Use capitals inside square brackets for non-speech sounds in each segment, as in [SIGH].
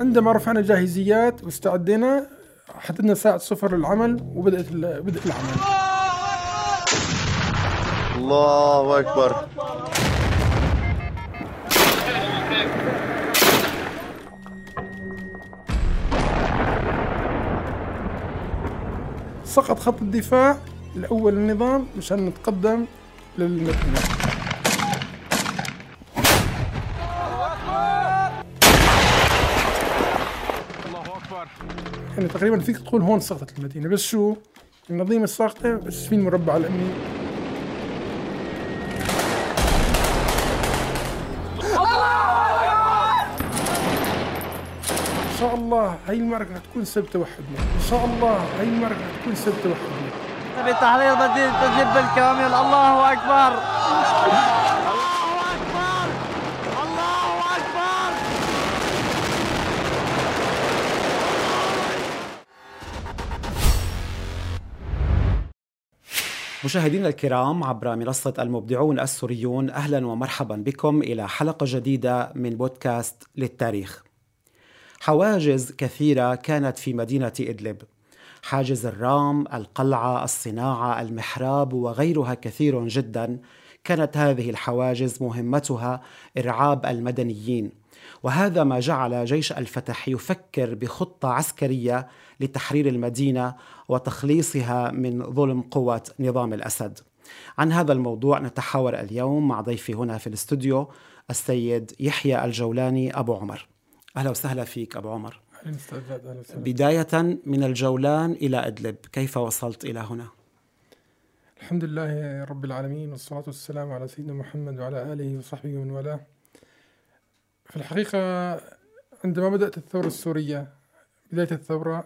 عندما رفعنا جاهزيات واستعدينا حددنا ساعة صفر للعمل وبدأت بدء العمل. الله أكبر. سقط خط الدفاع الأول النظام مشان نتقدم للمدينة يعني تقريبا فيك تقول هون سقطت المدينة بس شو؟ النظيمة الساقطة بس في المربع الأمني إن شاء الله هاي المعركة حتكون سبب توحدنا إن شاء الله هاي المعركة حتكون سبب توحدنا بتحرير مدينة تجيب بالكامل الله أكبر. مشاهدينا الكرام عبر منصة المبدعون السوريون أهلا ومرحبا بكم إلى حلقة جديدة من بودكاست للتاريخ. حواجز كثيرة كانت في مدينة إدلب. حاجز الرام، القلعة، الصناعة، المحراب وغيرها كثير جدا. كانت هذه الحواجز مهمتها إرعاب المدنيين. وهذا ما جعل جيش الفتح يفكر بخطة عسكرية لتحرير المدينة وتخليصها من ظلم قوة نظام الأسد. عن هذا الموضوع نتحاور اليوم مع ضيفي هنا في الاستوديو السيد يحيى الجولاني أبو عمر. أهلا وسهلا فيك أبو عمر. بداية من الجولان إلى إدلب كيف وصلت إلى هنا؟ الحمد لله رب العالمين والصلاة والسلام على سيدنا محمد وعلى آله وصحبه ومن والاه. في الحقيقة عندما بدأت الثورة السورية بداية الثورة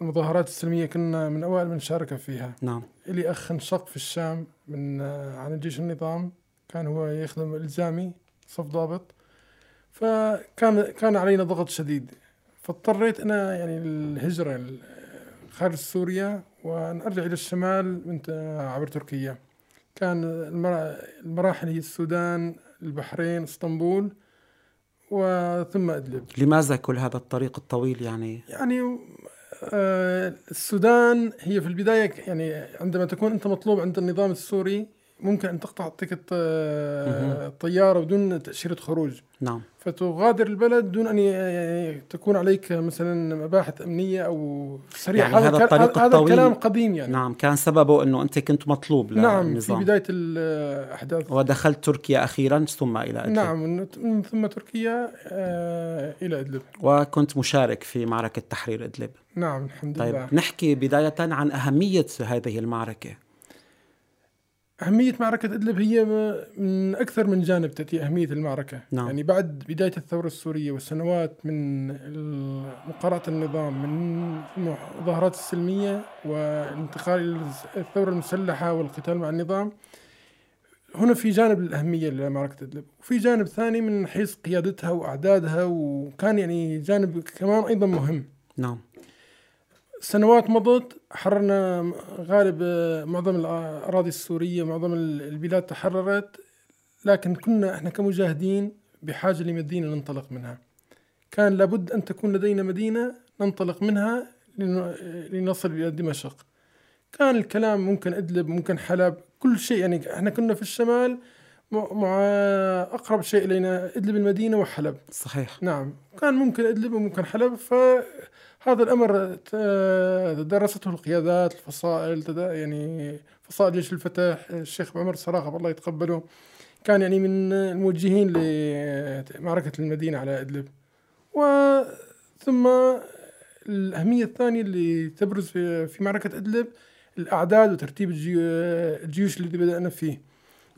المظاهرات السلمية كنا من أوائل من شارك فيها. نعم. إلي أخ انشق في الشام من عن الجيش النظام. كان هو يخدم إلزامي صف ضابط. فكان كان علينا ضغط شديد. فاضطريت أنا يعني الهجره خارج سوريا وأن أرجع إلى الشمال من عبر تركيا. كان المراحل هي السودان البحرين اسطنبول وثم أدلب. لماذا كل هذا الطريق الطويل يعني؟ يعني آه السودان هي في البداية يعني عندما تكون أنت مطلوب عند النظام السوري ممكن أن تقطع تيكت آه طياره بدون تأشيرة خروج. نعم. فتغادر البلد دون أن تكون عليك مثلا مباحث أمنية أو سريعة. يعني هذا الطريق هذا الطويل الكلام قديم يعني. نعم كان سببه أنه أنت كنت مطلوب نعم للنظام. في بداية الأحداث. ودخلت تركيا أخيرا ثم إلى أدلب. نعم من ثم تركيا آه إلى أدلب. وكنت مشارك في معركة تحرير أدلب. نعم الحمد طيب لله. نحكي بداية عن أهمية هذه المعركة. أهمية معركة إدلب هي من أكثر من جانب تأتي أهمية المعركة. نعم. يعني بعد بداية الثورة السورية والسنوات من مقارعة النظام من المظاهرات السلمية والانتقال إلى الثورة المسلحة والقتال مع النظام هنا في جانب الأهمية لمعركة إدلب. وفي جانب ثاني من حيث قيادتها وأعدادها وكان يعني جانب كمان أيضا مهم. نعم. سنوات مضت حررنا غالب معظم الأراضي السورية معظم البلاد تحررت لكن كنا إحنا كمجاهدين بحاجة لمدينة ننطلق منها. كان لابد أن تكون لدينا مدينة ننطلق منها لنصل إلى دمشق. كان الكلام ممكن إدلب ممكن حلب كل شيء يعني إحنا كنا في الشمال مع أقرب شيء إلينا إدلب المدينة وحلب. صحيح. نعم. كان ممكن إدلب وممكن حلب ف هذا الأمر درسته القيادات الفصائل يعني فصائل جيش الفتح الشيخ عمر الصراخة الله يتقبله. كان يعني من الموجهين لمعركة المدينة على إدلب. وثم الأهمية الثانية اللي تبرز في معركة إدلب الأعداد وترتيب الجيوش اللي بدأنا فيه.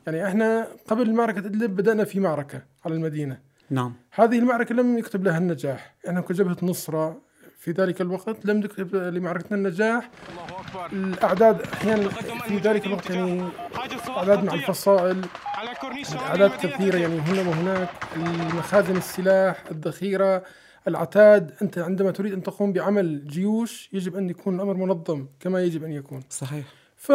يعني إحنا قبل معركة إدلب بدأنا في معركة على المدينة. نعم. هذه المعركة لم يكتب لها النجاح. إحنا كجبهة نصرة في ذلك الوقت لم تكتب لمعركتنا النجاح. الأعداد أحيانا في ذلك الوقت يعني أعداد مع الفصائل أعداد كثيرة يعني هنا وهناك. المخازن السلاح الذخيرة العتاد. أنت عندما تريد أن تقوم بعمل جيوش يجب أن يكون الأمر منظم كما يجب أن يكون. صحيح. ف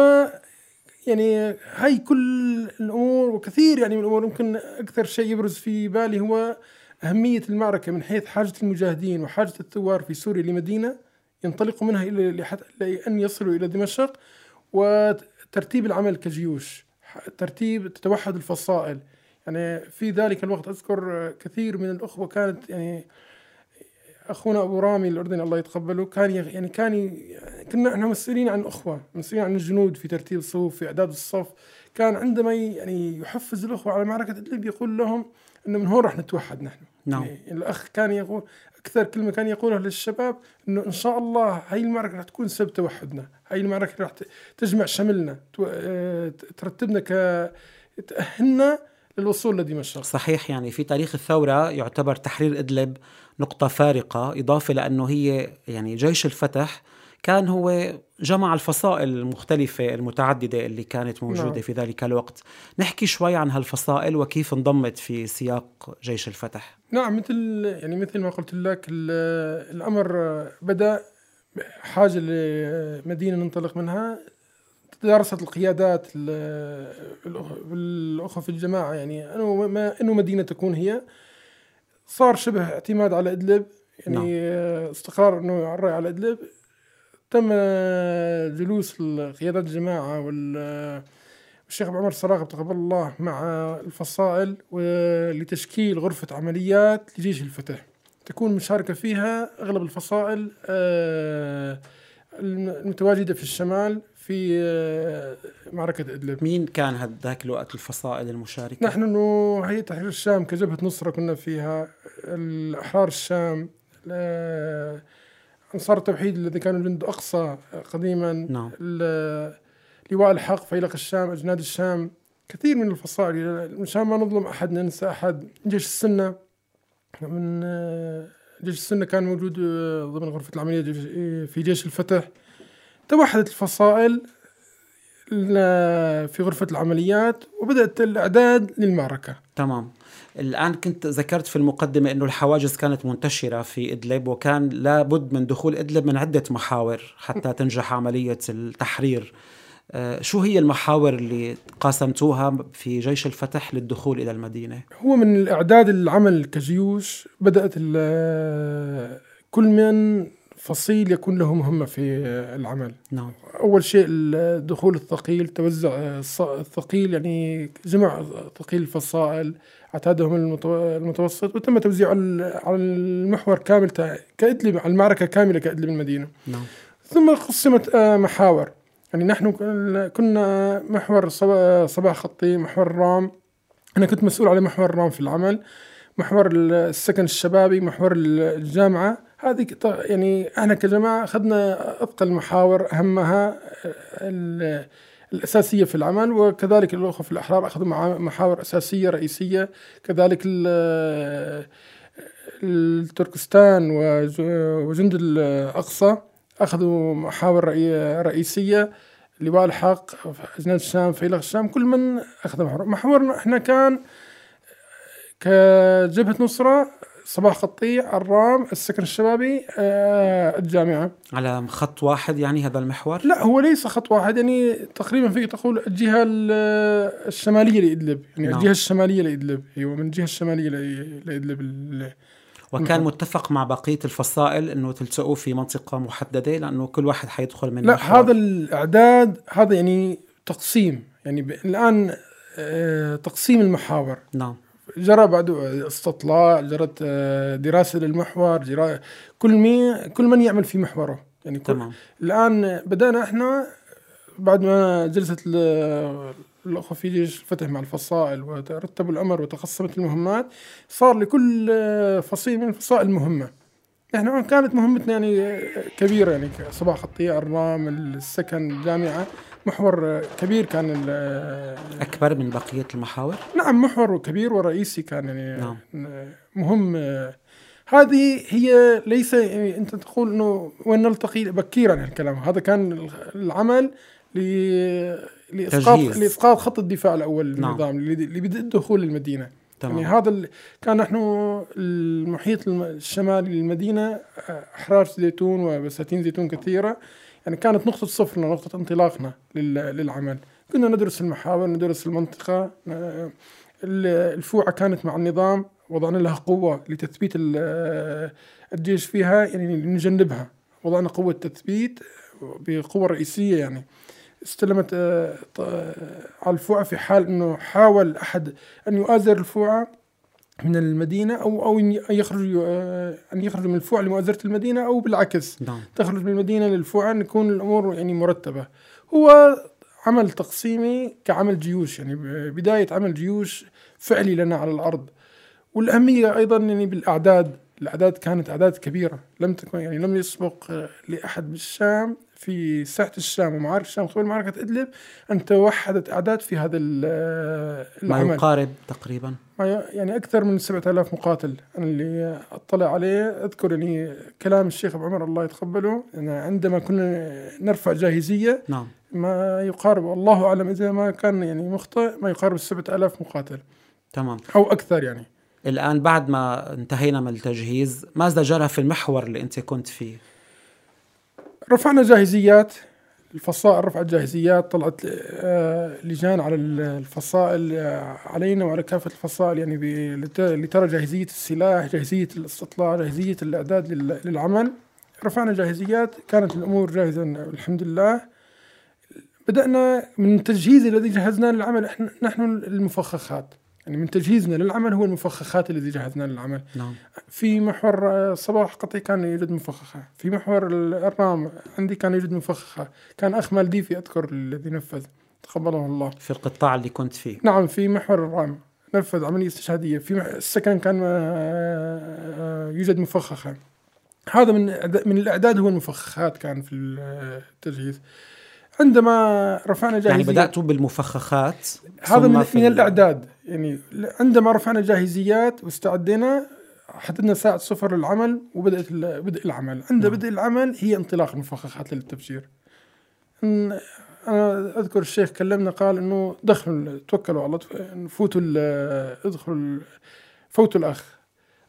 يعني هاي كل الأمور وكثير يعني من الأمور يمكن أكثر شيء يبرز في بالي هو أهمية المعركة من حيث حاجة المجاهدين وحاجة الثوار في سوريا لمدينة ينطلقوا منها لحد- لأن يصلوا إلى دمشق وترتيب العمل كجيوش ترتيب تتوحد الفصائل. يعني في ذلك الوقت أذكر كثير من الأخوة كانت يعني أخونا أبو رامي الأردني الله يتقبله كان يعني كان ي- كنا إحنا مسؤولين عن أخوة مسؤولين عن الجنود في ترتيب الصفوف في إعداد الصف. كان عندما يعني يحفز الأخوة على معركة إدلب يقول لهم إنه من هون راح نتوحد نحن. نعم. يعني الأخ كان يقول أكثر كلمة كان يقولها للشباب إنه إن شاء الله هاي المعركة راح تكون سبب توحدنا هاي المعركة راح تجمع شملنا آه، ترتبنا ك تأهلنا للوصول لدمشق. صحيح يعني في تاريخ الثورة يعتبر تحرير إدلب نقطة فارقة إضافة لأنه هي يعني جيش الفتح كان هو جمع الفصائل المختلفة المتعددة اللي كانت موجودة نعم. في ذلك الوقت. نحكي شوي عن هالفصائل وكيف انضمت في سياق جيش الفتح. نعم مثل يعني مثل ما قلت لك ال- الأمر بدأ حاجة لمدينة ننطلق منها. تدارست القيادات ال- الأخ- الأخوة في الجماعة يعني أنه ما أنه مدينة تكون هي. صار شبه اعتماد على إدلب يعني استقرار أنه الرأي على إدلب. تم جلوس قيادات الجماعة وال الشيخ عمر صراغ تقبل الله مع الفصائل لتشكيل غرفة عمليات لجيش الفتح. تكون مشاركة فيها أغلب الفصائل آه، المتواجدة في الشمال. في آه، معركة إدلب. مين كان هذاك الوقت الفصائل المشاركة؟ نحن انه هيئة تحرير الشام كجبهة نصرة كنا فيها. الأحرار الشام ال- أنصار التوحيد الذي كانوا جند أقصى قديما. نعم. لواء الحق فيلق الشام أجناد الشام. كثير من الفصائل. مشان ما نظلم أحد ننسى أحد. جيش السنة من آه، جيش السنة كان موجود آه، ضمن غرفة العملية في جيش الفتح. توحدت الفصائل في غرفة العمليات وبدأت الإعداد للمعركة. تمام. الآن كنت ذكرت في المقدمة أنه الحواجز كانت منتشرة في إدلب وكان لابد من دخول إدلب من عدة محاور حتى تنجح عملية التحرير. آه، شو هي المحاور اللي قاسمتوها في جيش الفتح للدخول إلى المدينة؟ هو من الإعداد العمل كجيوش بدأت كل من فصيل يكون له مهمة في العمل. نعم. أول شيء الدخول الثقيل توزع الص- الثقيل يعني جمع ثقيل الفصائل عتادهم المتو- المتوسط وتم توزيعه على المحور كامل كإدلب على المعركة كاملة كإدلب المدينة. نعم. ثم قسمت آه، محاور. يعني نحن كن- كنا محور صبا- صباح خطي محور الرام أنا كنت مسؤول على محور الرام في العمل محور السكن الشبابي محور الجامعة. هذه يعني إحنا كجماعة أخذنا أثقل محاور أهمها آه، ال- الأساسية في العمل وكذلك الأخوة في الأحرار أخذوا مع- محاور أساسية رئيسية كذلك ال- التركستان وج- وجند الأقصى أخذوا محاور رئي- رئيسية لواء الحق أجناد الشام فيلق الشام كل من أخذ محور محورنا إحنا كان كجبهة نصرة صباح قطيع الرام السكن الشبابي آه، الجامعة على خط واحد يعني هذا المحور؟ لا هو ليس خط واحد يعني تقريبا فيك تقول الجهة ال- الشمالية لإدلب يعني نعم. الجهة الشمالية لإدلب أيوة من الجهة الشمالية لإدلب وكان. متفق مع بقية الفصائل أنه تلتقوا في منطقة محددة لأنه كل واحد حيدخل من لا محور. هذا الإعداد هذا يعني تقسيم يعني الآن آه، تقسيم المحاور نعم جرى بعد استطلاع جرت آه، دراسة للمحور جرى كل مين كل من يعمل في محوره. يعني كل تمام. الآن بدأنا إحنا بعد ما جلست ال- الأخوة في جيش الفتح مع الفصائل وترتبوا الأمر وتقسمت المهمات صار لكل آه، فصيل من الفصائل مهمة إحنا كانت مهمتنا يعني آه، كبيرة يعني صباح خطية الرام السكن الجامعة محور آه، كبير كان آه، أكبر من بقية المحاور؟ نعم محور كبير ورئيسي كان يعني نعم. مهم هذه هي ليس يعني أنت تقول إنه وين نلتقي بكيرا الكلام هذا كان العمل ل لإسقاط. لإسقاط خط الدفاع الأول نعم. للنظام بدأ الدخول للمدينة تمام. يعني هذا كان نحن المحيط الم- الشمالي للمدينة أحرار زيتون وبساتين زيتون كثيرة. يعني كانت نقطة صفرنا نقطة انطلاقنا لل- للعمل. كنا ندرس المحاور ندرس المنطقة ال- الفوعة كانت مع النظام وضعنا لها قوة لتثبيت ال- الجيش فيها يعني نجنبها. وضعنا قوة تثبيت بقوة رئيسية يعني. استلمت آه، آه، على الفوعة في حال أنه حاول أحد أن يؤازر الفوعة من المدينة أو أو أن يخرج آه، أن يخرج من الفوعة لمؤازرة المدينة أو بالعكس. نعم. تخرج من المدينة للفوعة أن يكون الأمور يعني مرتبة. هو عمل تقسيمي كعمل جيوش يعني بداية عمل جيوش فعلي لنا على الأرض. والأهمية أيضا يعني بالأعداد. الأعداد كانت أعداد كبيرة. لم تكن يعني لم يسبق لأحد بالشام في ساحة الشام ومعارك الشام قبل معركة إدلب أن توحدت أعداد في هذا آه، ما العمل. يقارب تقريبا؟ ما يعني أكثر من 7000 مقاتل. أنا اللي أطلع عليه أذكر يعني كلام الشيخ أبو عمر الله يتقبله. أن عندما كنا نرفع جاهزية نعم. ما يقارب الله أعلم إذا ما كان يعني مخطئ ما يقارب 7000 مقاتل. تمام. أو أكثر يعني. الآن بعد ما انتهينا من التجهيز ماذا جرى في المحور اللي أنت كنت فيه؟ رفعنا جاهزيات الفصائل رفعت جاهزيات طلعت آه، لجان على ال- الفصائل آه، علينا وعلى كافة الفصائل يعني لترى جاهزية السلاح جاهزية الاستطلاع جاهزية الإعداد لل- للعمل. رفعنا جاهزيات كانت الأمور جاهزة الحمد لله. بدأنا من التجهيز الذي جهزناه للعمل نحن المفخخات. يعني من تجهيزنا للعمل هو المفخخات الذي جهزناه للعمل. نعم. في محور آه، صباح قطعي كان يوجد مفخخة. في محور ال- الرام عندي كان يوجد مفخخة. كان أخ مالديفي أذكر الذي نفذ. تقبله الله. في القطاع اللي كنت فيه. نعم في محور الرام نفذ عملية استشهادية. في السكن كان آه، آه، يوجد مفخخة. هذا من من الإعداد هو المفخخات كان في التجهيز. عندما رفعنا جاهزية يعني بدأتوا بالمفخخات هذا من, من ال- الأعداد. يعني عندما رفعنا جاهزيات واستعدينا حددنا ساعة صفر للعمل وبدأت بدء العمل عند نعم. بدء العمل هي انطلاق المفخخات للتبشير أنا أذكر الشيخ كلمنا قال إنه دخلوا توكلوا على الله فوتوا ادخلوا فوتوا الأخ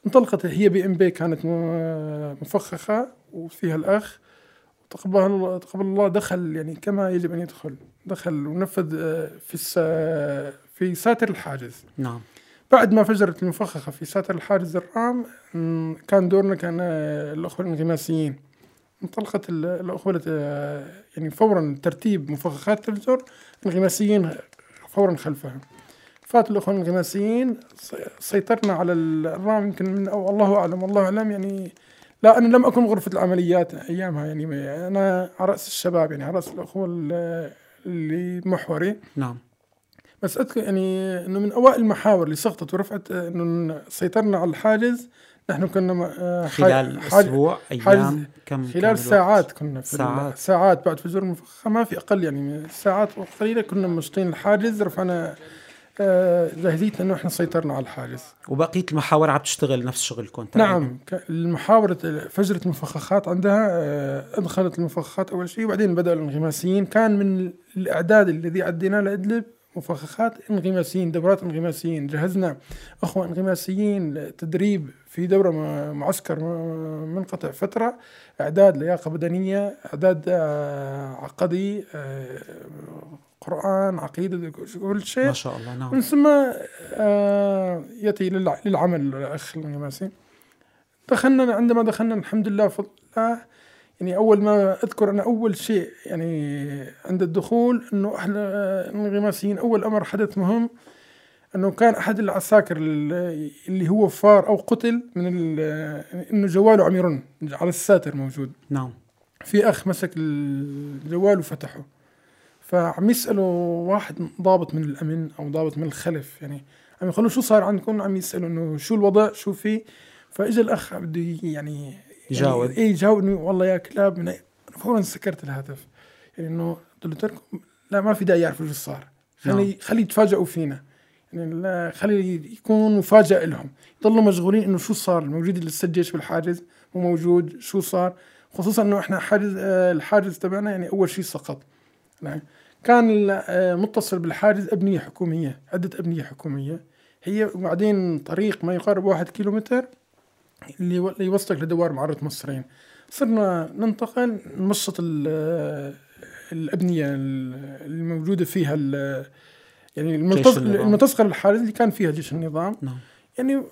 انطلقت هي بي إم بي كانت مفخخة وفيها الأخ تقبل الله تقبل الله دخل يعني كما يجب أن يدخل دخل ونفذ آه، في. في ساتر الحاجز. نعم. بعد ما فجرت المفخخة في ساتر الحاجز الرام كان دورنا كان آه، الأخوة الانغماسيين انطلقت ال- الأخوة آه، يعني فورا ترتيب مفخخات تفجر انغماسيين فورا خلفها. فات الأخوة الانغماسيين سيطرنا على ال- الرام يمكن من أو الله أعلم والله أعلم يعني لا أنا لم أكن غرفة العمليات أيامها يعني أنا على رأس الشباب يعني على رأس الأخوة ال- اللي محوري. نعم. بس أذكر يعني إنه من أوائل المحاور اللي سقطت ورفعت آه، إنه سيطرنا على الحاجز نحن كنا آه، خلال حاجز- أيام كم خلال الوقت؟ ساعات كنا في ساعات. ساعات بعد فجور المفخخة ما في أقل يعني ساعات قليلة كنا مشطين الحاجز رفعنا آه، جاهزيتنا إنه إحنا سيطرنا على الحاجز وبقية المحاور عم تشتغل نفس شغلكم. نعم المحاورة فجرة المفخخات عندها آه، أدخلت المفخخات أول شيء وبعدين بدأ الانغماسيين كان من الإعداد الذي عديناه لإدلب مفخخات انغماسيين دورات انغماسيين. جهزنا أخوة انغماسيين تدريب في دورة معسكر منقطع فترة إعداد لياقة بدنية إعداد آه، عقدي آه، قرآن عقيدة كل ما شيء شاء الله من نعم ثم آه، يأتي للع- للعمل الأخ الانغماسي. دخلنا عندما دخلنا الحمد لله بفضل الله يعني أول ما أذكر أنا أول شيء يعني عند الدخول إنه إحنا الانغماسيين أول أمر حدث مهم إنه كان أحد العساكر ال- اللي هو فار أو قتل من ال- إنه جواله عم يرن على الساتر موجود. نعم. في أخ مسك الجوال وفتحه. فعم يسألوا واحد ضابط من الأمن أو ضابط من الخلف يعني عم يقولوا شو صار عندكم؟ عم يسألوا إنه شو الوضع؟ شو في؟ فإجا الأخ بده يعني يجاوب. يعني إيه يجاوبني؟ والله يا كلاب من أنا فورا سكرت الهاتف. يعني إنه قلت تركوا لا ما في داعي يعرفوا شو صار. خلي خلي يتفاجئوا فينا. يعني لا خلي يكون مفاجأة لهم. يضلوا مشغولين إنه شو صار. الموجود اللي لسه الجيش بالحاجز مو موجود. شو صار؟ خصوصا إنه إحنا حاجز آه، الحاجز تبعنا يعني أول شيء سقط. نعم. كان آه، متصل بالحاجز أبنية حكومية عدة أبنية حكومية. هي وبعدين طريق ما يقارب واحد كيلومتر. اللي يو- اللي يوصلك لدوار معرة مصرين صرنا ننتقل نمشط ال- آه، الأبنية ال- الموجودة فيها يعني الملتصق للحاجز اللي كان فيها جيش النظام. نعم. يعني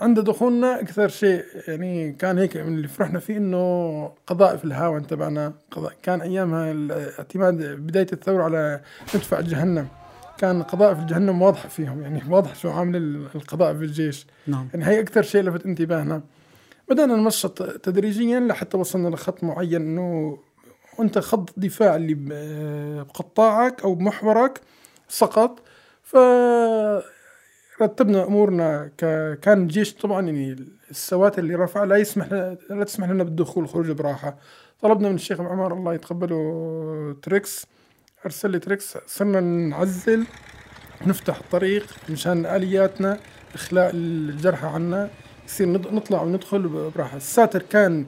عند دخولنا أكثر شيء يعني كان هيك من اللي فرحنا فيه إنه قضاء في الهاون تبعنا قضاء كان أيامها الاعتماد بداية الثورة على ندفع جهنم. كان قضاء في جهنم واضحه فيهم يعني [LAUGHS] واضح شو عامل القضاء في الجيش. نعم. يعني هي أكثر شيء لفت انتباهنا. بدأنا ننشط تدريجيا لحتى وصلنا لخط معين إنه وانت خط دفاع اللي بقطاعك أو بمحورك سقط ف رتبنا أمورنا ك... كان الجيش طبعا يعني السواتر اللي رفع لا يسمح لا تسمح لنا بالدخول والخروج براحة. طلبنا من الشيخ عمر الله يتقبله تريكس. أرسل لي تريكس صرنا نعزل نفتح الطريق مشان آلياتنا إخلاء الجرحى عنا. يصير نطلع وندخل براحه الساتر كان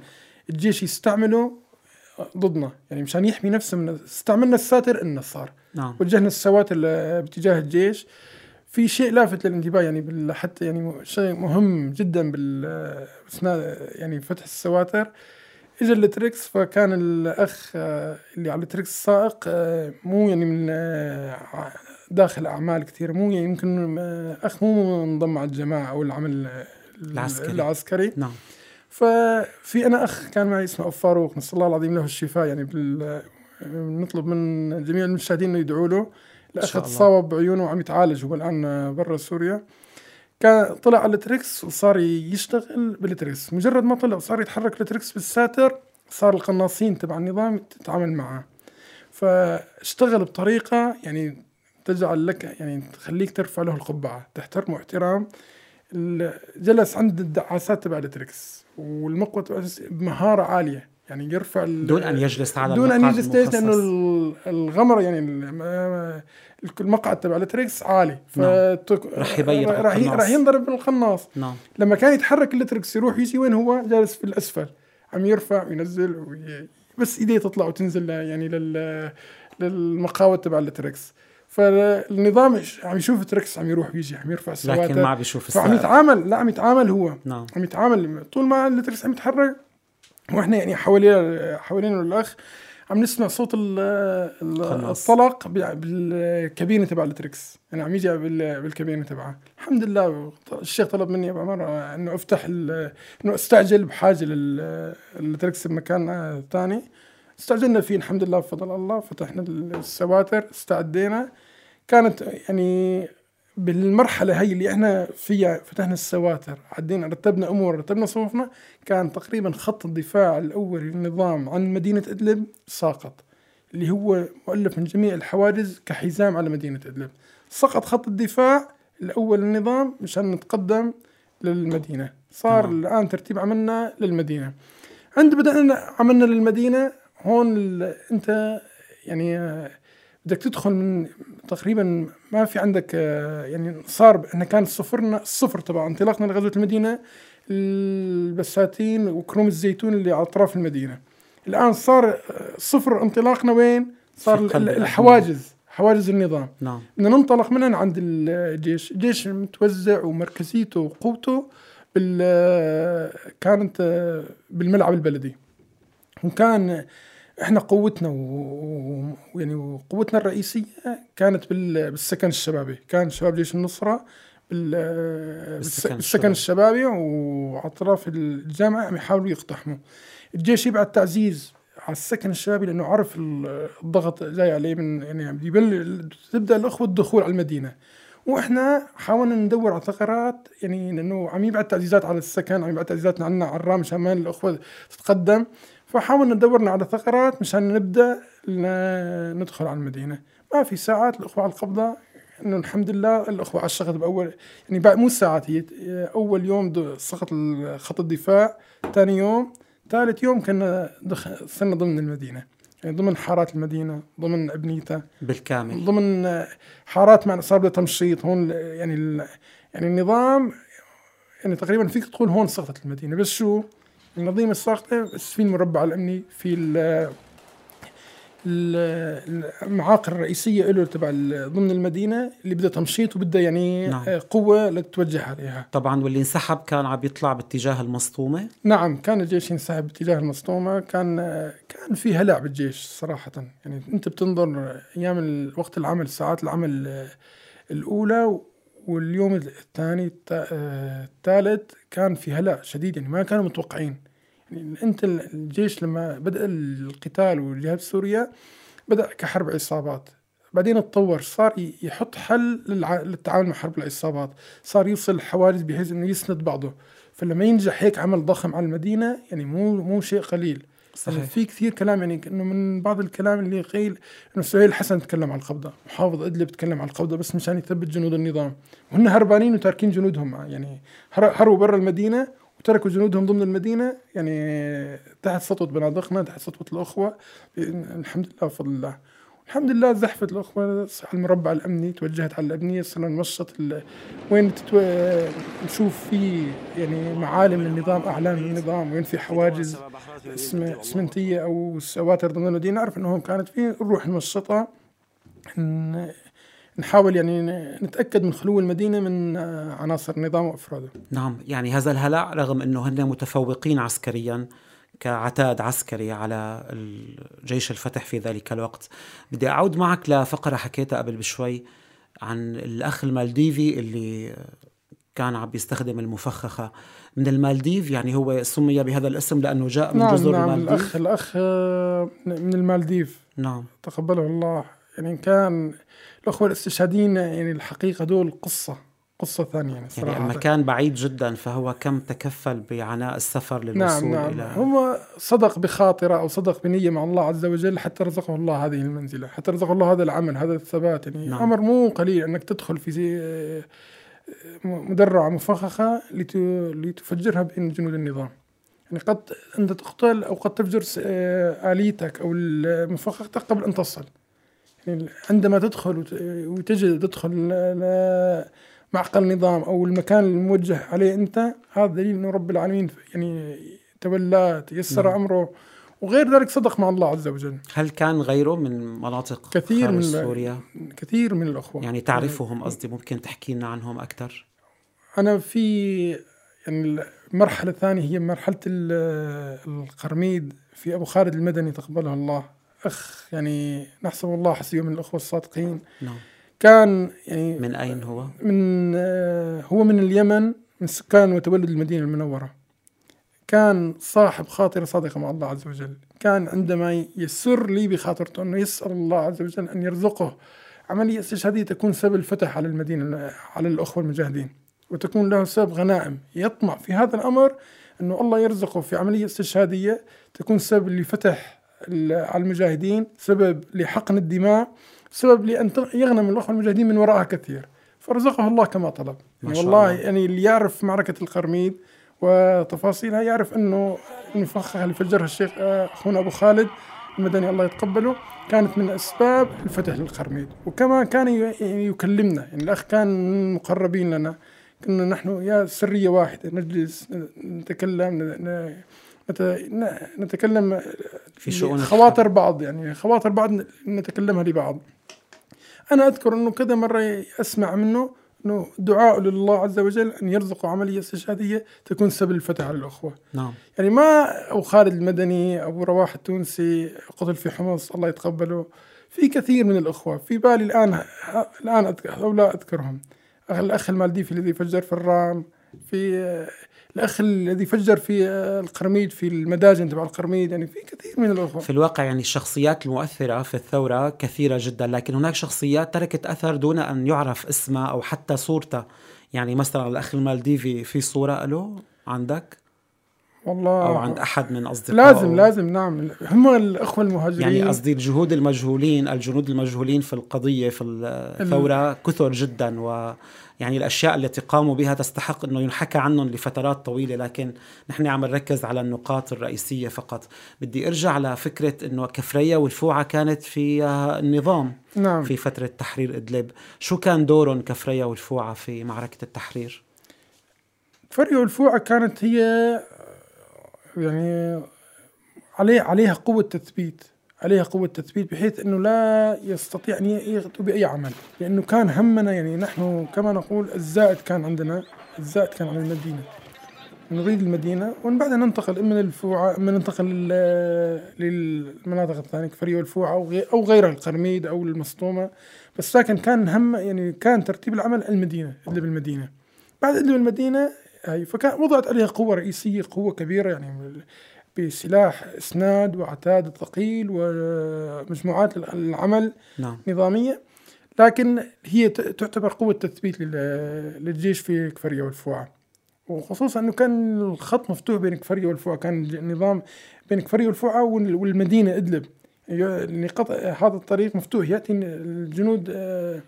الجيش يستعمله ضدنا يعني مشان يحمي نفسه من استعملنا الساتر إنه صار. نعم. وجهنا السواتر باتجاه الجيش. في شيء لافت للانتباه يعني حتى يعني شيء مهم جدا بال يعني فتح السواتر. اجى التريكس فكان الأخ اللي على التريكس السائق مو يعني من داخل أعمال كثير مو يعني يمكن أخ مو منضم على الجماعة أو العمل العسكري. العسكري. نعم. ففي أنا أخ كان معي اسمه فاروق نسأل الله العظيم له الشفاء. يعني بال نطلب من جميع المشاهدين إنه يدعوا له. الأخ تصاوب بعيونه وعم يتعالج هو الآن برا سوريا. كان طلع على التريكس وصار يشتغل بالتريكس مجرد ما طلع وصار يتحرك التريكس بالساتر صار القناصين تبع النظام تتعامل معه. فاشتغل بطريقة يعني تجعل لك يعني تخليك ترفع له القبعة تحترمه احترام. جلس عند الدعاسات تبع التريكس والمقاوة بمهارة عالية. يعني يرفع دون أن يجلس على دون أن يجلس ليش؟ لأنه الغمره يعني المقعد تبع التريكس عالي. ف راح يبين راح ينضرب بالقناص. نعم. لما كان يتحرك التريكس يروح يجي وين هو؟ جالس في الأسفل. عم يرفع وينزل وي... بس إيديه تطلع وتنزل يعني لل للمقاوة تبع التريكس فالنظام عم يشوف تريكس عم يروح ويجي عم يرفع السواتر لكن ما عم يشوف فعم يتعامل لا عم يتعامل هو. نعم. عم يتعامل. طول ما التريكس عم يتحرك وإحنا يعني حوالينا حوالينا الأخ عم نسمع صوت الطلق بالكابينة تبع التريكس يعني عم يجي بالكابينة تبعه. الحمد لله الشيخ طلب مني أبو عمر إنه أفتح إنه أستعجل بحاجة للتريكس بمكان ثاني استعجلنا فيه الحمد لله بفضل الله فتحنا السواتر استعدينا. كانت يعني بالمرحلة هي اللي إحنا فيها فتحنا السواتر عدينا رتبنا أمور رتبنا صفوفنا كان تقريبا خط الدفاع الاولي للنظام عن مدينة إدلب ساقط اللي هو مؤلف من جميع الحواجز كحزام على مدينة إدلب. سقط خط الدفاع الأول للنظام مشان نتقدم للمدينة. صار آه. الآن ترتيب عملنا للمدينة. عند بدأنا عملنا للمدينة هون أنت يعني بدك تدخل من تقريبا ما في عندك آه، يعني صار إحنا كان صفرنا الصفر تبع انطلاقنا لغزوة المدينة البساتين وكروم الزيتون اللي على أطراف المدينة. الآن صار آه، صفر انطلاقنا وين؟ صار الحواجز حواجز النظام. نعم. بدنا ننطلق منها عند الجيش. الجيش متوزع ومركزيته وقوته بال آه، كانت بالملعب البلدي. وكان إحنا قوتنا ويعني وقوتنا الرئيسية كانت بالسكن الشبابي. كان شباب جيش النصرة بالسكن, بالسكن الشبابي وأطراف الجامعة عم يحاولوا يقتحموا. الجيش يبعث تعزيز على السكن الشبابي لأنه عرف الضغط جاي عليه من يعني يبل تبدأ الأخوة الدخول على المدينة. وإحنا حاولنا ندور على ثغرات يعني لأنه عم يبعث تعزيزات على السكن عم يبعث تعزيزات عنا على الرام مشان الأخوة تتقدم. فحاولنا ندورنا على ثغرات مشان نبدأ ندخل على المدينة. ما في ساعات الأخوة على القبضة إنه الحمد لله الأخوة عشقت بأول يعني بعد مو ساعات هي أول يوم سقط خط الدفاع ثاني يوم ثالث يوم كنا دخل صرنا ضمن المدينة. يعني ضمن حارات المدينة ضمن ابنيتها بالكامل. ضمن حارات مع صار تمشيط هون يعني يعني النظام يعني تقريبا فيك تقول هون سقطت المدينة. بس شو؟ النظيم الساقطة في المربع الأمني في المعاقل الرئيسية له تبع ضمن المدينة اللي بدها تمشيط وبدها يعني نعم. قوة لتتوجه عليها. طبعا واللي انسحب كان عم يطلع باتجاه المسطومة نعم كان الجيش ينسحب باتجاه المسطومة كان كان في هلع بالجيش صراحة. يعني أنت بتنظر أيام وقت العمل ساعات العمل الأولى واليوم الثاني الثالث كان في هلع شديد يعني ما كانوا متوقعين. يعني أنت ال- الجيش لما بدأ القتال والجهاد السوريه بدأ كحرب عصابات. بعدين تطور صار يحط حل للتعامل مع حرب العصابات. صار يوصل حواجز بحيث إنه يسند بعضه. فلما ينجح هيك عمل ضخم على المدينة يعني مو مو شيء قليل. صحيح. يعني في كثير كلام يعني إنه من بعض الكلام اللي قيل إنه سهيل حسن تكلم على القبضة. محافظ إدلب تكلم على القبضة بس مشان يثبت جنود النظام. وهن هربانين وتاركين جنودهم يعني هر- هربوا برا المدينة وتركوا جنودهم ضمن المدينة يعني تحت سطوة بنادقنا تحت سطوة الأخوة. الحمد لله بفضل الله. الحمد لله زحفت الأخوة على المربع الأمني توجهت على الأبنية صرنا ال- وين تتو... نشوف في يعني معالم النظام أعلام النظام وين في حواجز اسم اسمنتية أو سواتر ضمن المدينة. نعرف إنه هون كانت في نروح نمشطها ن- نحاول يعني نتأكد من خلو المدينة من آه، عناصر النظام وأفراده. نعم يعني هذا الهلع رغم أنه هن متفوقين عسكريا كعتاد عسكري على الجيش الفتح في ذلك الوقت. بدي أعود معك لفقرة حكيتها قبل بشوي عن الأخ المالديفي اللي كان عم بيستخدم المفخخة. من المالديف يعني هو سمي بهذا الاسم لأنه جاء من نعم جزر نعم المالديف. الأخ الأخ آه، من المالديف. نعم. تقبله الله. يعني كان الأخوة الاستشهاديين يعني الحقيقة دول قصة قصة ثانية يعني يعني صراحة المكان بعيد جدا فهو كم تكفل بعناء السفر للوصول نعم نعم إلى هو صدق بخاطره أو صدق بنية مع الله عز وجل حتى رزقه الله هذه المنزلة حتى رزقه الله هذا العمل هذا الثبات يعني نعم. نعم. أمر مو قليل إنك تدخل في زي مفخخة لت- لتفجرها بين جنود النظام يعني قد أنت تقتل أو قد تفجر آليتك أو مفخختك قبل أن تصل يعني عندما تدخل وت- وتجد تدخل معقل النظام أو المكان الموجه عليه أنت هذا دليل إنه رب العالمين يعني تولى تيسر نعم. أمره. وغير ذلك صدق مع الله عز وجل. هل كان غيره من مناطق كثير خارج من- سوريا؟ كثير من الأخوة. يعني تعرفهم قصدي ممكن تحكي لنا عنهم أكثر؟ أنا في يعني المرحلة الثانية هي مرحلة ال- القرميد في أبو خالد المدني تقبله الله. أخ يعني نحسب الله حسيبه من الأخوة الصادقين. نعم. كان يعني من أين هو؟ من آه، هو من اليمن من سكان وتولد المدينة المنورة. كان صاحب خاطرة صادقة مع الله عز وجل. كان عندما يسر لي بخاطرته أنه يسأل الله عز وجل أن يرزقه عملية استشهادية تكون سبب الفتح على المدينة على الأخوة المجاهدين. وتكون له سبب غنائم يطمع في هذا الأمر أنه الله يرزقه في عملية استشهادية تكون سبب لفتح على المجاهدين سبب لحقن الدماء سبب لأن يغنم الأخوة المجاهدين من وراءها كثير. فرزقه الله كما طلب. ما يعني والله الله. يعني اللي يعرف معركة القرميد وتفاصيلها يعرف أنه المفخخة اللي فجرها الشيخ آه، أخونا أبو خالد المدني الله يتقبله. كانت من أسباب الفتح للقرميد. وكما كان يعني يكلمنا يعني الأخ كان من المقربين لنا. كنا نحن يا سرية واحدة نجلس نتكلم نتكلم في شؤون خواطر بعض يعني خواطر بعض نتكلمها لبعض. أنا أذكر أنه كذا مرة أسمع منه أنه دعاء لله عز وجل أن يرزقه عملية استشهادية تكون سبب الفتح على الأخوة. نعم. يعني ما أبو خالد المدني أبو رواح التونسي قتل في حمص الله يتقبله في كثير من الأخوة. في بالي الآن الآن هؤلاء أذكرهم. أخ الأخ المالديفي الذي فجر في الرام في الأخ الذي فجر في القرميد في المداجن تبع القرميد يعني في كثير من الأخوة. في الواقع يعني الشخصيات المؤثرة في الثورة كثيرة جدا لكن هناك شخصيات تركت أثر دون أن يعرف اسمها أو حتى صورتها. يعني مثلا الأخ المالديفي في صورة له عندك؟ والله. أو عند أحد من أصدقائه. لازم لازم نعم. هم الأخوة المهاجرين. يعني قصدي الجهود المجهولين الجنود المجهولين في القضية في الثورة كثر جدا ويعني الأشياء التي قاموا بها تستحق أنه ينحكى عنهم لفترات طويلة لكن نحن عم نركز على النقاط الرئيسية فقط. بدي أرجع لفكرة أنه كفرية والفوعة كانت في النظام نعم. في فترة تحرير إدلب. شو كان دورهم كفرية والفوعة في معركة التحرير؟ فريق الفوعة كانت هي يعني عليه عليها قوة تثبيت عليها قوة تثبيت بحيث إنه لا يستطيع أن يغدو بأي عمل. لأنه كان همنا يعني نحن كما نقول الزائد كان عندنا الزائد كان على المدينة. نريد المدينة ومن بعدها ننتقل إما للفوعة إما ننتقل لل- للمناطق الثانية كفرية والفوعة أو غيرها القرميد أو المسطومة. بس لكن كان هم يعني كان ترتيب العمل المدينة إدلب المدينة بعد إدلب المدينة هاي فكان وضعت عليها قوة رئيسية قوة كبيرة يعني بسلاح إسناد وعتاد الثقيل ومجموعات العمل نعم. نظامية. لكن هي تعتبر قوة تثبيت لل- للجيش في كفرية والفوعة وخصوصا إنه كان الخط مفتوح بين كفرية والفوعة كان النظام بين كفرية والفوعة وال- والمدينة أدلب. يعني قطع هذا الطريق مفتوح يأتي الجنود آه،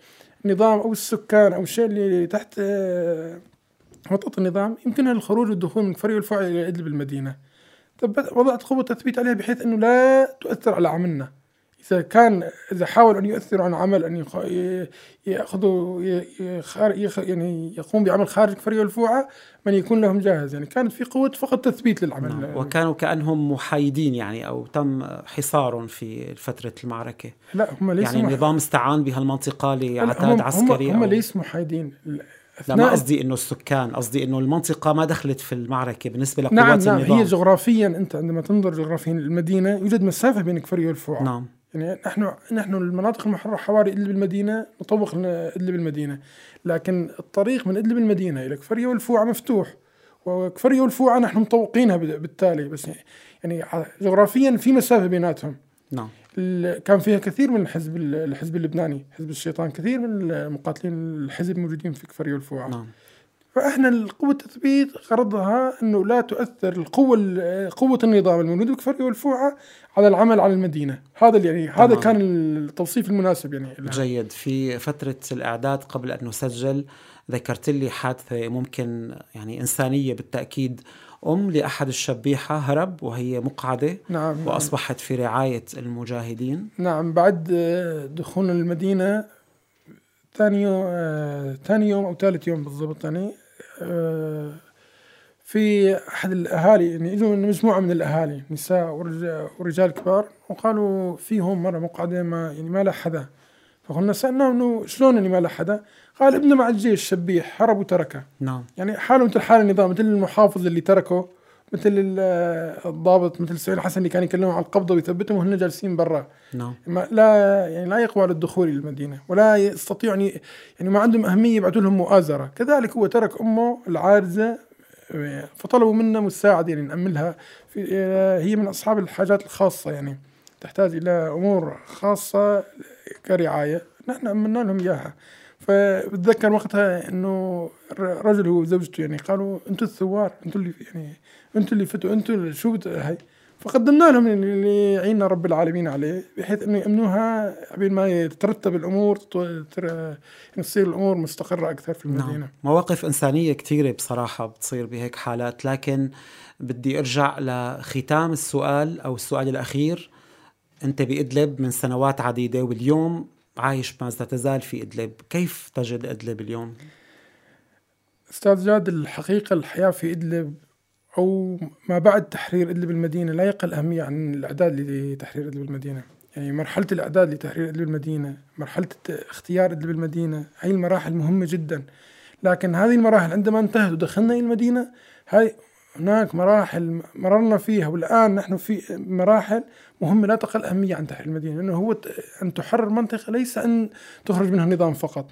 النظام أو السكان أو الشيء اللي تحت وطأة النظام يمكنها الخروج والدخول من كفرية والفوعة إلى أدلب المدينة. طب وضعت قوة تثبيت عليها بحيث إنه لا تؤثر على عملنا. إذا كان إذا حاول أن يؤثر عن عمل أن يأخذوا يعني يقوم بعمل خارج كفرية والفوعة من يكون لهم جاهز. يعني كانت في قوة فقط تثبيت للعمل. نعم. وكانوا كأنهم محايدين يعني أو تم حصارهم في فترة المعركة. لا هم ليسوا يعني النظام استعان بهالمنطقة لعتاد هم عسكري هم, هم أو- ليسوا محايدين. لا ما قصدي إنه السكان قصدي إنه المنطقة ما دخلت في المعركة بالنسبة لقوات نعم نعم النظام. هي جغرافيا أنت عندما تنظر جغرافيا المدينة يوجد مسافة بين كفرية والفوعة نعم. يعني نحن نحن المناطق المحررة حواري إدلب المدينة نطوق لنا إدلب المدينة. لكن الطريق من إدلب المدينة إلى كفرية والفوعة مفتوح وكفرية والفوعة نحن مطوقينها بال- بالتالي. بس يعني ع- جغرافيا في مسافة بيناتهم. نعم. كان فيها كثير من الحزب ال- الحزب اللبناني حزب الشيطان كثير من المقاتلين الحزب موجودين في كفرية والفوعة نعم فاحنا القوة التثبيت غرضها أنه لا تؤثر القوة ال- قوة النظام الموجود بكفرية والفوعة على العمل على المدينة هذا اللي يعني هذا تمام. كان التوصيف المناسب يعني لها. جيد في فترة الإعداد قبل أن نسجل ذكرت لي حادثة ممكن يعني إنسانية بالتأكيد أم لأحد الشبيحة هرب وهي مقعدة نعم نعم. وأصبحت في رعاية المجاهدين نعم بعد آه، دخولنا المدينة ثاني يوم آه، ثاني يوم أو ثالث يوم بالضبط يعني آه، في أحد الأهالي يعني اجوا مجموعة من الأهالي نساء ورجال, كبار وقالوا فيهم مرة مقعدة ما يعني ما لها حدا فقلنا سألناه إنه شلون يعني ما حدا؟ قال ابنه مع الجيش شبيح هرب وتركه. نعم. يعني حاله مثل حال النظام مثل المحافظ اللي تركه مثل ال- الضابط مثل سعيد الحسن اللي كان يكلمهم على القبضة ويثبتهم وهن جالسين برا. نعم. لا يعني لا يقوى على الدخول إلى المدينة ولا يستطيع يعني يعني ما عندهم أهمية يبعثوا لهم مؤازرة. كذلك هو ترك أمه العارزة آه، فطلبوا منا مساعدة يعني نأملها في آه، هي من أصحاب الحاجات الخاصة يعني. تحتاج إلى أمور خاصة كرعاية. نحن امنا لهم إياها. فبتذكر وقتها إنه رجل وزوجته يعني قالوا أنتم الثوار أنتم اللي يعني أنتم اللي فتوا أنتم شو هاي. فقدمنا لهم اللي يعيننا رب العالمين عليه بحيث إنه يأمنوها قبل ما تترتب الأمور يعني تصير الأمور مستقرة أكثر في المدينة. نعم. مواقف إنسانية كثيرة بصراحة بتصير بهيك حالات. لكن بدي أرجع لختام السؤال أو السؤال الأخير. أنت بإدلب من سنوات عديدة واليوم عايش ما تزال في إدلب. كيف تجد إدلب اليوم؟ أستاذ جاد الحقيقة الحياة في ادلب أو ما بعد تحرير ادلب المدينة لا يقل أهمية عن الأعداد لتحرير ادلب المدينة. يعني مرحلة الأعداد لتحرير ادلب المدينة مرحلة الت- اختيار ادلب المدينة هاي المراحل مهمة جدا. لكن هذه المراحل عندما انتهت ودخلنا إلى المدينة هاي هناك مراحل مررنا فيها والآن نحن في مراحل مهمة لا تقل أهمية عن تحرير المدينة لأنه هو أن تحرر منطقة ليس أن تخرج منها نظام فقط.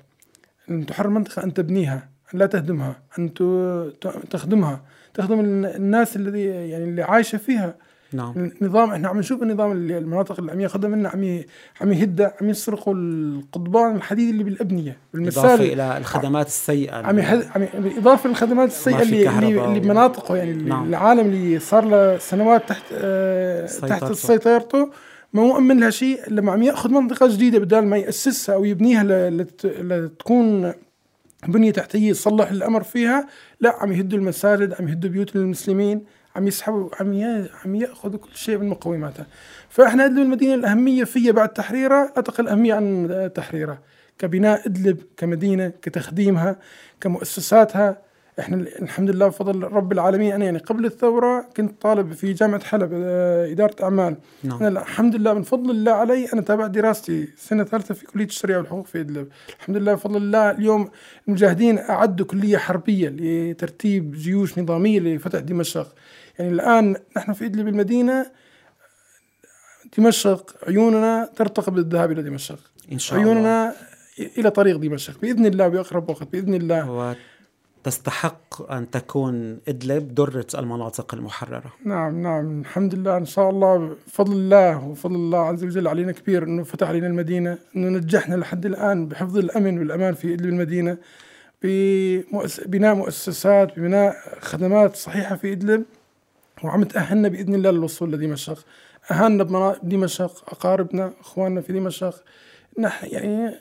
أن تحرر منطقة أن تبنيها أن لا تهدمها أن تخدمها تخدم الن- الناس الذي يعني اللي عايشة فيها. نعم النظام إحنا عم نشوف النظام اللي المناطق اللي عم ياخذها منا عم عم يهدها عم يسرقوا القضبان الحديد اللي بالأبنية إضافة بالمسال إلى الخدمات السيئة عم يحد عم بالاضافه للخدمات السيئة اللي اللي, اللي بمناطقه يعني نعم. العالم اللي صار له سنوات تحت آه تحت سيطرته. ما مؤمن لها شيء لما عم يأخذ منطقة جديدة بدال ما يأسسها أو يبنيها لت- لتكون بنية تحتية يصلح الأمر فيها لا عم يهدوا المساجد عم يهدوا بيوت المسلمين عم يسحبوا عم عم يأخذوا كل شيء من مقوماتها. فإحنا ادلب المدينة الأهمية فيها بعد تحريرها لا تقل اهميه عن تحريرها. كبناء أدلب كمدينة كتخديمها كمؤسساتها. إحنا الحمد لله بفضل رب العالمين. أنا يعني قبل الثورة كنت طالب في جامعة حلب آه، إدارة أعمال. نعم. أنا الحمد لله من فضل الله علي أنا تابعت دراستي سنة ثالثة في كلية الشريعة والحقوق في أدلب. الحمد لله بفضل الله اليوم المجاهدين أعدوا كلية حربية لترتيب جيوش نظامية لفتح دمشق. يعني الآن نحن في ادلب المدينة دمشق عيوننا ترتقب للذهاب إلى دمشق. إن شاء الله. عيوننا إلى طريق دمشق. بإذن الله باقرب وقت بإذن الله. وتستحق أن تكون ادلب درة المناطق المحررة. نعم نعم. الحمد لله. إن شاء الله بفضل الله وفضل الله عز وجل علينا كبير إنه فتح علينا المدينة إنه نجحنا لحد الآن بحفظ الأمن والأمان في ادلب المدينة ببناء مؤسسات ببناء خدمات صحيحة في ادلب وعم تأهلنا بإذن الله للوصول لدمشق. أهلنا بدمشق أقاربنا أخواننا في دمشق. نحن يعني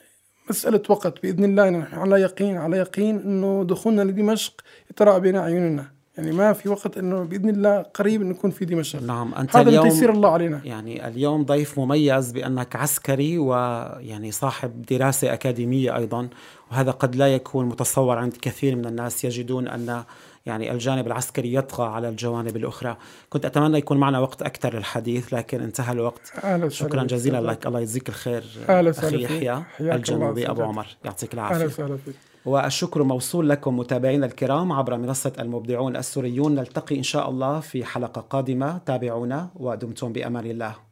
مسألة وقت بإذن الله نحن على يقين على يقين أنه دخولنا لدمشق يتراءى بين أعيننا. يعني ما في وقت إنه بإذن الله قريب نكون في دمشق. نعم أنت هذا اليوم تيسير الله علينا. يعني اليوم ضيف مميز بأنك عسكري ويعني صاحب دراسة أكاديمية أيضا وهذا قد لا يكون متصور عند كثير من الناس. يجدون أن يعني الجانب العسكري يطغى على الجوانب الأخرى. كنت أتمنى يكون معنا وقت أكثر للحديث لكن انتهى الوقت. أهلا شكرا جزيلا لك. الله يجزيك الخير. أخي يحيى الجنوبي أبو عمر. يعطيك العافية. أهلا وسهلا فيك. والشكر موصول لكم متابعينا الكرام عبر منصة المبدعون السوريون. نلتقي إن شاء الله في حلقة قادمة. تابعونا ودمتم بأمان الله.